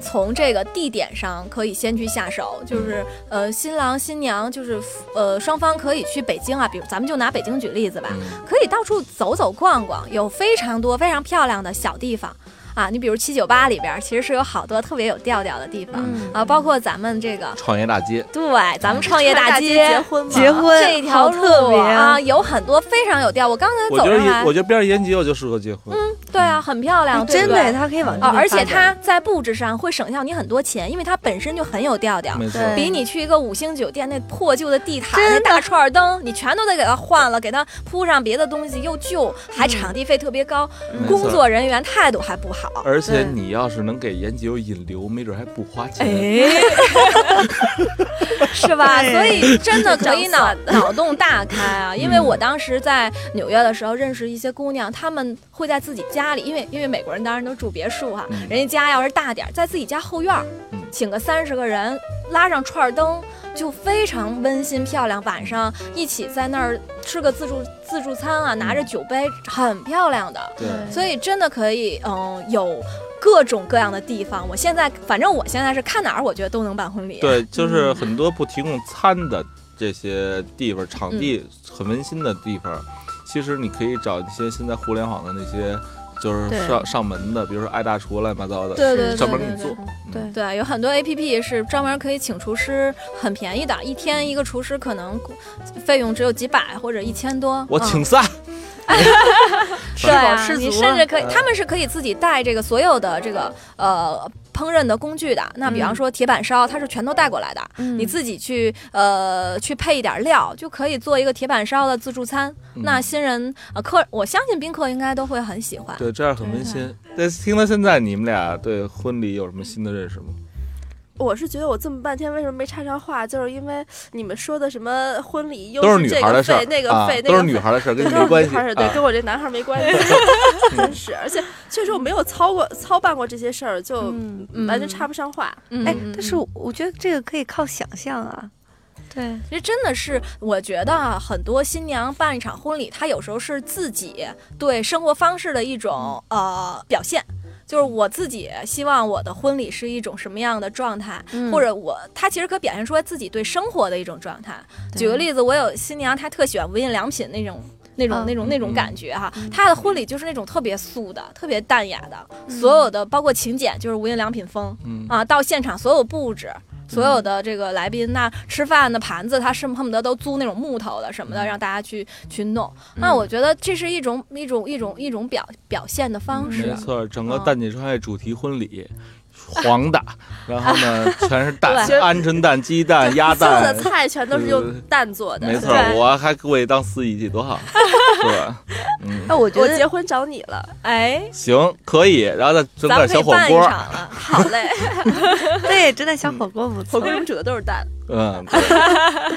从这个地点上可以先去下手，就是呃新郎新娘就是呃双方可以去北京啊，比如咱们就拿北京举例子吧，可以到处走走逛逛，有非常多非常漂亮的小地方。啊，你比如七九八里边，其实是有好多特别有调调的地方啊，包括咱们这个创业大街。对，咱们创业大街 *laughs* 结婚结婚这条路啊，有很多非常有调。我刚才走上来，我觉得边上延吉就适合结婚。嗯，对啊，很漂亮，真的，它可以往啊，而且它在布置上会省下你很多钱，因为它本身就很有调调。没错，比你去一个五星酒店那破旧的地毯、那大串灯，你全都得给它换了，给它铺上别的东西，又旧，还场地费特别高，工作人员态度还不好，而且你。要是能给延吉有引流，没准还不花钱，*laughs* 是吧？所以真的可以脑脑洞大开啊！因为我当时在纽约的时候认识一些姑娘，她们会在自己家里，因为因为美国人当然都住别墅哈，人家家要是大点，在自己家后院请个三十个人，拉上串灯，就非常温馨漂亮。晚上一起在那儿吃个自助自助餐啊，拿着酒杯，很漂亮的。对，所以真的可以，嗯，有。各种各样的地方，我现在反正我现在是看哪儿，我觉得都能办婚礼。对，就是很多不提供餐的这些地方，场地很温馨的地方，其实你可以找一些现在互联网的那些，就是上上门的，比如说爱大厨乱七八糟的，对对，专门给你做。对对，有很多 A P P 是专门可以请厨师，很便宜的，一天一个厨师可能费用只有几百或者一千多。我请仨。*laughs* 对啊，你甚至可以，他们是可以自己带这个所有的这个呃烹饪的工具的。那比方说铁板烧，它是全都带过来的，你自己去呃去配一点料，就可以做一个铁板烧的自助餐。那新人呃客，我相信宾客应该都会很喜欢。对，这样很温馨。那听到现在，你们俩对婚礼有什么新的认识吗？我是觉得我这么半天为什么没插上话，就是因为你们说的什么婚礼又是这个费那个费，都是女孩的事儿，跟你没关系。对，跟我这男孩没关系。*laughs* 真是，而且确实我没有操过操办过这些事儿，就完全插不上话。哎，但是我觉得这个可以靠想象啊。对，其实真的是，我觉得啊，很多新娘办一场婚礼，她有时候是自己对生活方式的一种呃表现。就是我自己希望我的婚礼是一种什么样的状态，或者我他其实可表现出来自己对生活的一种状态。举个例子，我有新娘，她特喜欢无印良品那种那种那种那种感觉哈，她的婚礼就是那种特别素的、特别淡雅的，所有的包括请柬就是无印良品风啊，到现场所有布置。所有的这个来宾，那吃饭的盘子，他是恨不得都租那种木头的什么的，让大家去去弄。那我觉得这是一种一种一种一种表表现的方式。没错，整个蛋姐创业主题婚礼。黄的，*laughs* 然后呢，全是蛋，鹌鹑蛋、鸡蛋、鸭蛋，所有的菜全都是用蛋做的。没错，我还可以当司仪去，多好，*laughs* 是吧？嗯，那我觉得结婚找你了，哎，行，可以，然后再整点小火锅，好嘞，*laughs* 对，整点小火锅不错，火锅煮的都是蛋。*laughs* 嗯，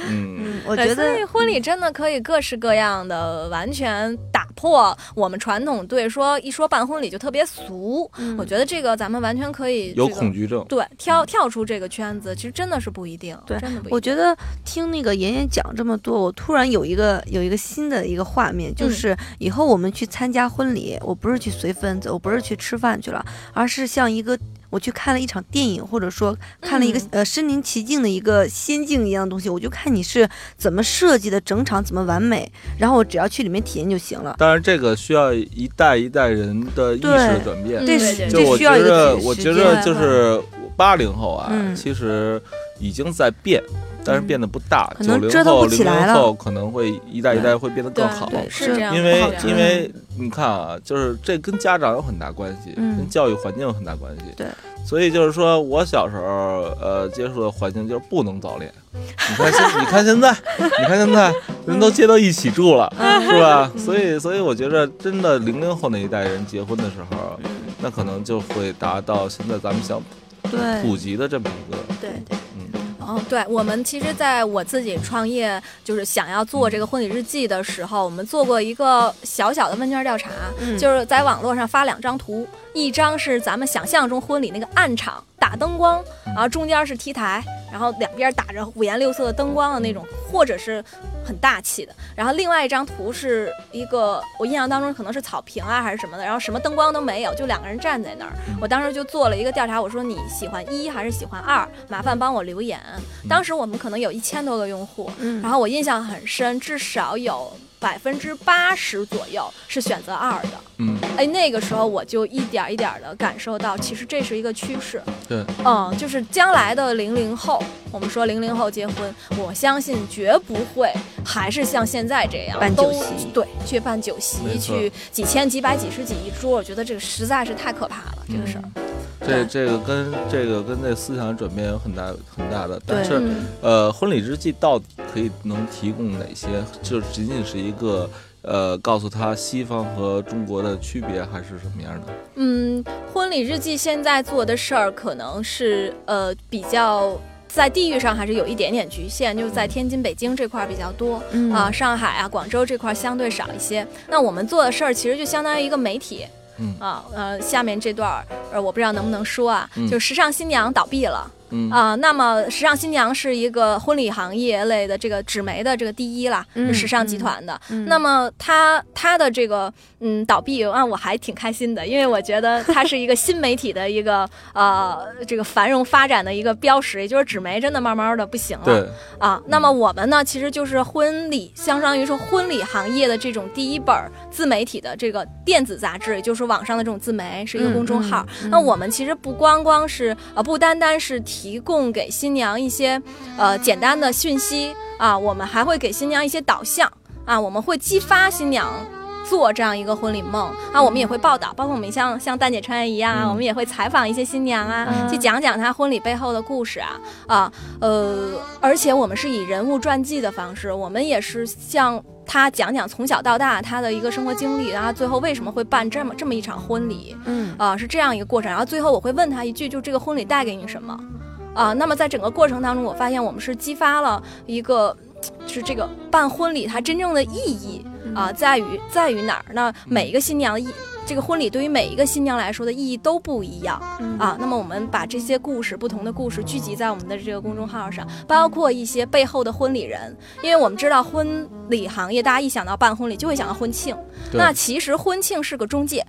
嗯，我觉得婚礼真的可以各式各样的，完全打破我们传统对说一说办婚礼就特别俗。我觉得这个咱们完全可以有恐惧症，对，跳跳出这个圈子，其实真的是不一定。对，真的不。我觉得听那个妍妍讲这么多，我突然有一个有一个新的一个画面，就是以后我们去参加婚礼，我不是去随份子，我不是去吃饭去了，而是像一个。我去看了一场电影，或者说看了一个呃身临其境的一个仙境一样的东西，我就看你是怎么设计的，整场怎么完美，然后我只要去里面体验就行了。当然，这个需要一代一代人的意识转变。对，就我觉得，我觉得就是八零后啊，其实已经在变。但是变得不大，九零后、零零后可能会一代一代会变得更好，是这样。因为因为你看啊，就是这跟家长有很大关系，跟教育环境有很大关系。对，所以就是说我小时候呃接触的环境就是不能早恋。你看现你看现在，你看现在人都接到一起住了，是吧？所以所以我觉得真的零零后那一代人结婚的时候，那可能就会达到现在咱们想普及的这么一个对对。嗯，对我们其实在我自己创业，就是想要做这个婚礼日记的时候，我们做过一个小小的问卷调查，就是在网络上发两张图，一张是咱们想象中婚礼那个暗场打灯光，然后中间是 T 台。然后两边打着五颜六色的灯光的那种，或者是很大气的。然后另外一张图是一个，我印象当中可能是草坪啊还是什么的，然后什么灯光都没有，就两个人站在那儿。我当时就做了一个调查，我说你喜欢一还是喜欢二？麻烦帮我留言。当时我们可能有一千多个用户，然后我印象很深，至少有。百分之八十左右是选择二的，嗯，哎，那个时候我就一点一点的感受到，其实这是一个趋势，对，嗯，就是将来的零零后，我们说零零后结婚，我相信绝不会还是像现在这样办酒席，对，去办酒席，去几千几百几十几一桌，我觉得这个实在是太可怕了，这个事儿。这这个跟这个跟这思想转变有很大很大的，但是，呃，婚礼日记到底可以能提供哪些？就仅仅是一个呃，告诉他西方和中国的区别，还是什么样的？嗯，婚礼日记现在做的事儿可能是呃比较在地域上还是有一点点局限，就是在天津、北京这块比较多啊，上海啊、广州这块相对少一些。那我们做的事儿其实就相当于一个媒体。嗯啊呃，下面这段儿呃，我不知道能不能说啊，就时尚新娘倒闭了。啊，那么时尚新娘是一个婚礼行业类的这个纸媒的这个第一啦，嗯时尚集团的。那么它它的这个嗯倒闭啊，我还挺开心的，因为我觉得它是一个新媒体的一个 *laughs* 呃这个繁荣发展的一个标识，也就是纸媒真的慢慢的不行了。啊，那么我们呢，其实就是婚礼，相当于说婚礼行业的这种第一本自媒体的这个电子杂志，也就是网上的这种自媒，是一个公众号。那我们其实不光光是呃不单单是提。提供给新娘一些呃简单的讯息。啊，我们还会给新娘一些导向。啊，我们会激发新娘做这样一个婚礼梦。啊，我们也会报道，包括我们像像蛋姐穿越一样啊，我们也会采访一些新娘啊，去讲讲她婚礼背后的故事啊。啊呃，而且我们是以人物传记的方式，我们也是向她讲讲从小到大她的一个生活经历，然后最后为什么会办这么这么一场婚礼，嗯。啊是这样一个过程，然后最后我会问她一句，就这个婚礼带给你什么？啊，那么在整个过程当中，我发现我们是激发了一个，是这个办婚礼它真正的意义啊，在于在于哪儿呢？每一个新娘的意，这个婚礼对于每一个新娘来说的意义都不一样啊。那么我们把这些故事，不同的故事聚集在我们的这个公众号上，包括一些背后的婚礼人，因为我们知道婚礼行业，大家一想到办婚礼就会想到婚庆，那其实婚庆是个中介。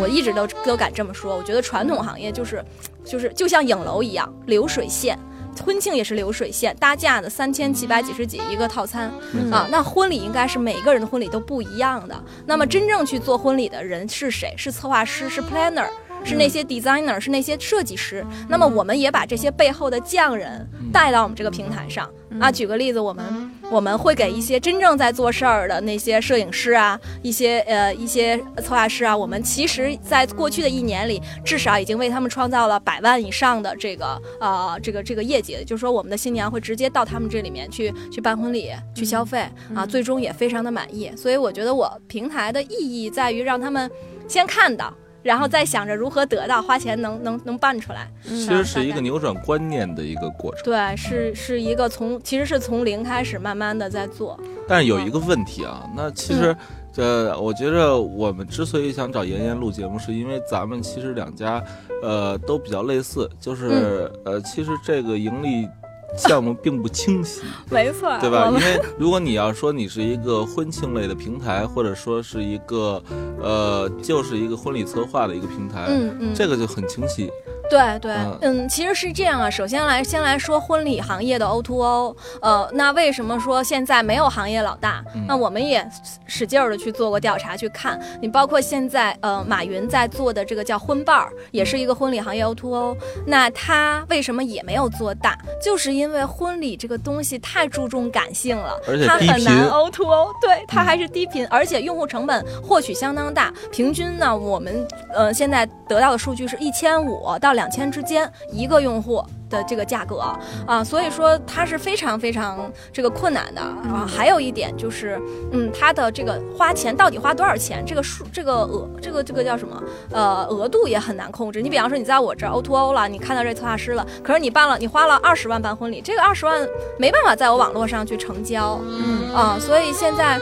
我一直都都敢这么说，我觉得传统行业就是，就是就像影楼一样，流水线，婚庆也是流水线，搭架的三千七百几十几一个套餐啊。那婚礼应该是每个人的婚礼都不一样的。那么真正去做婚礼的人是谁？是策划师，是 planner，是那些 designer，是那些设计师。那么我们也把这些背后的匠人带到我们这个平台上。啊，举个例子，我们我们会给一些真正在做事儿的那些摄影师啊，一些呃一些策划师啊，我们其实在过去的一年里，至少已经为他们创造了百万以上的这个呃这个这个业绩。就是说，我们的新娘会直接到他们这里面去去办婚礼，去消费啊，最终也非常的满意。所以我觉得我平台的意义在于让他们先看到。然后再想着如何得到，花钱能能能办出来，其实是一个扭转观念的一个过程。对，是是一个从其实是从零开始，慢慢的在做。但是有一个问题啊，那其实，呃，我觉着我们之所以想找妍妍录节目，是因为咱们其实两家，呃，都比较类似，就是呃，其实这个盈利。项目并不清晰，*laughs* 没错，对吧？因为如果你要说你是一个婚庆类的平台，或者说是一个，呃，就是一个婚礼策划的一个平台，嗯嗯，这个就很清晰。对对，嗯，其实是这样啊。首先来，先来说婚礼行业的 O to O，呃，那为什么说现在没有行业老大？那我们也使劲儿的去做过调查，去看你，包括现在呃，马云在做的这个叫婚伴儿，也是一个婚礼行业 O to O。那他为什么也没有做大？就是因为婚礼这个东西太注重感性了，它很难 O to O。对，它还是低频，而且用户成本获取相当大。平均呢，我们呃现在得到的数据是一千五到。两千之间一个用户。的这个价格啊，所以说它是非常非常这个困难的啊。还有一点就是，嗯，它的这个花钱到底花多少钱，这个数这个额这个这个叫什么？呃，额度也很难控制。你比方说，你在我这 O to O 了，你看到这策划师了，可是你办了，你花了二十万办婚礼，这个二十万没办法在我网络上去成交，嗯啊，所以现在，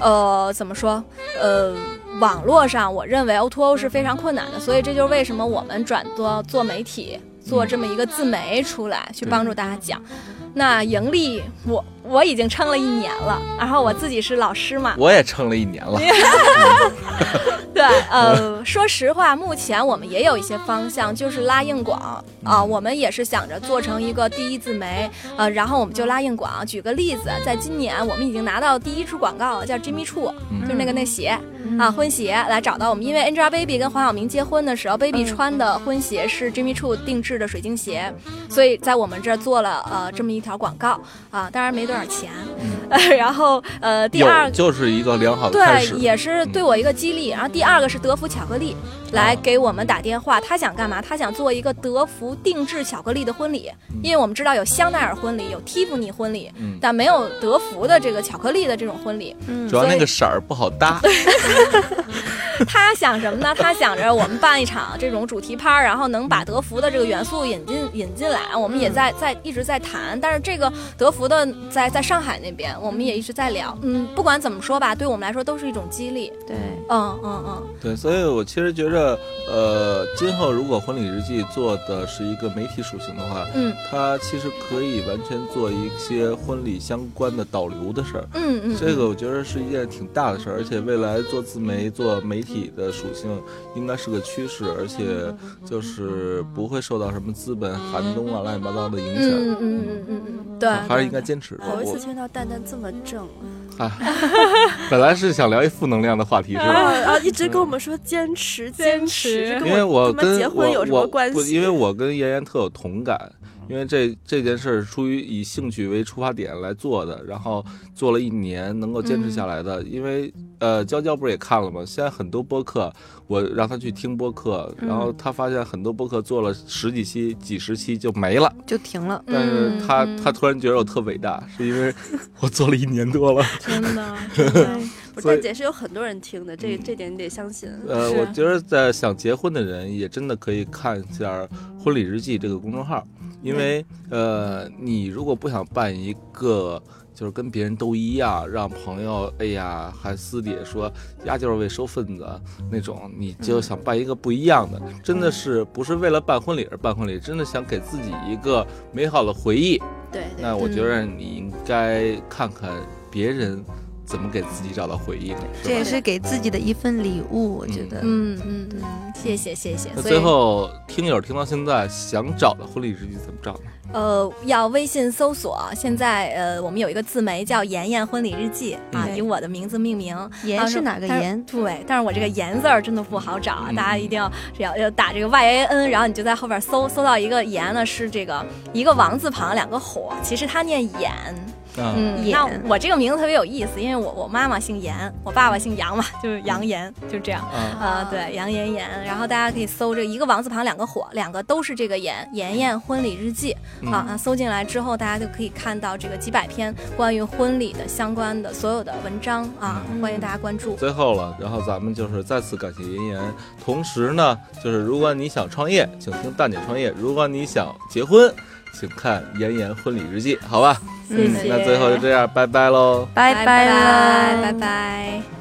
呃，怎么说？呃，网络上我认为 O to O 是非常困难的，所以这就是为什么我们转做做媒体。做这么一个自媒出来，去帮助大家讲，那盈利我。我已经撑了一年了，然后我自己是老师嘛，我也撑了一年了。*laughs* 对，呃，说实话，目前我们也有一些方向，就是拉硬广。啊，我们也是想着做成一个第一自媒，呃，然后我们就拉硬广。举个例子，在今年我们已经拿到第一支广告，叫 Jimmy Choo，就是那个那鞋啊，婚鞋来找到我们，因为 Angelababy 跟黄晓明结婚的时候，Baby 穿的婚鞋是 Jimmy Choo 定制的水晶鞋，所以在我们这儿做了呃这么一条广告。啊，当然没多少。点钱，*laughs* 然后呃，第二就是一个良好的对，也是对我一个激励。然后第二个是德芙巧克力来给我们打电话，他想干嘛？他想做一个德芙定制巧克力的婚礼，因为我们知道有香奈儿婚礼，有蒂芙尼婚礼，但没有德芙的这个巧克力的这种婚礼。主要那个色儿不好搭。*laughs* *laughs* 他想什么呢？他想着我们办一场这种主题趴，然后能把德芙的这个元素引进引进来。我们也在在一直在谈，但是这个德芙的在在上海那边，我们也一直在聊。嗯，不管怎么说吧，对我们来说都是一种激励。对，嗯嗯嗯，对。所以我其实觉着，呃，今后如果婚礼日记做的是一个媒体属性的话，嗯，它其实可以完全做一些婚礼相关的导流的事儿。嗯嗯，这个我觉得是一件挺大的事儿，而且未来做自媒做媒体。体的属性应该是个趋势，而且就是不会受到什么资本寒冬啊乱七八糟的影响。嗯嗯嗯嗯嗯，对，还是应该坚持。头一次听到蛋蛋这么正啊！*laughs* 本来是想聊一负能量的话题，是吧？啊一直跟我们说坚持坚持，因为我跟结婚有什么关系？因为我跟妍妍特有同感。因为这这件事儿出于以兴趣为出发点来做的，然后做了一年能够坚持下来的。因为呃，娇娇不是也看了吗？现在很多播客，我让他去听播客，然后他发现很多播客做了十几期、几十期就没了，就停了。但是他他突然觉得我特伟大，是因为我做了一年多了。*laughs* 真的，*laughs* 蛋姐是有很多人听的，这这点你得相信。呃，我觉得在想结婚的人也真的可以看一下《婚礼日记》这个公众号。因为呃，你如果不想办一个就是跟别人都一样，让朋友哎呀还私底下说呀就是为收份子那种，你就想办一个不一样的，真的是不是为了办婚礼而办婚礼，真的想给自己一个美好的回忆。对，那我觉得你应该看看别人。怎么给自己找到回忆呢？这也是给自己的一份礼物，我觉得。嗯嗯嗯，谢谢谢谢。那最后听友听到现在想找的婚礼日记怎么找呢？呃，要微信搜索。现在呃，我们有一个自媒叫“妍妍婚礼日记”啊，以我的名字命名。妍是哪个妍？对，但是我这个妍字儿真的不好找啊，大家一定要要要打这个 Y A N，然后你就在后边搜，搜到一个妍呢，是这个一个王字旁两个火，其实它念眼。嗯，那我这个名字特别有意思，因为我我妈妈姓严，我爸爸姓杨嘛，*laughs* 就是杨严，就这样。啊，对，杨严严。然后大家可以搜这一个王字旁两个火，两个都是这个严妍妍婚礼日记啊。那搜进来之后，大家就可以看到这个几百篇关于婚礼的相关的所有的文章啊，欢迎大家关注。最后了，然后咱们就是再次感谢妍妍。同时呢，就是如果你想创业，请听蛋姐创业；如果你想结婚，请看妍妍婚礼日记，好吧？谢谢。那最后就这样，拜拜喽！拜拜拜拜拜拜。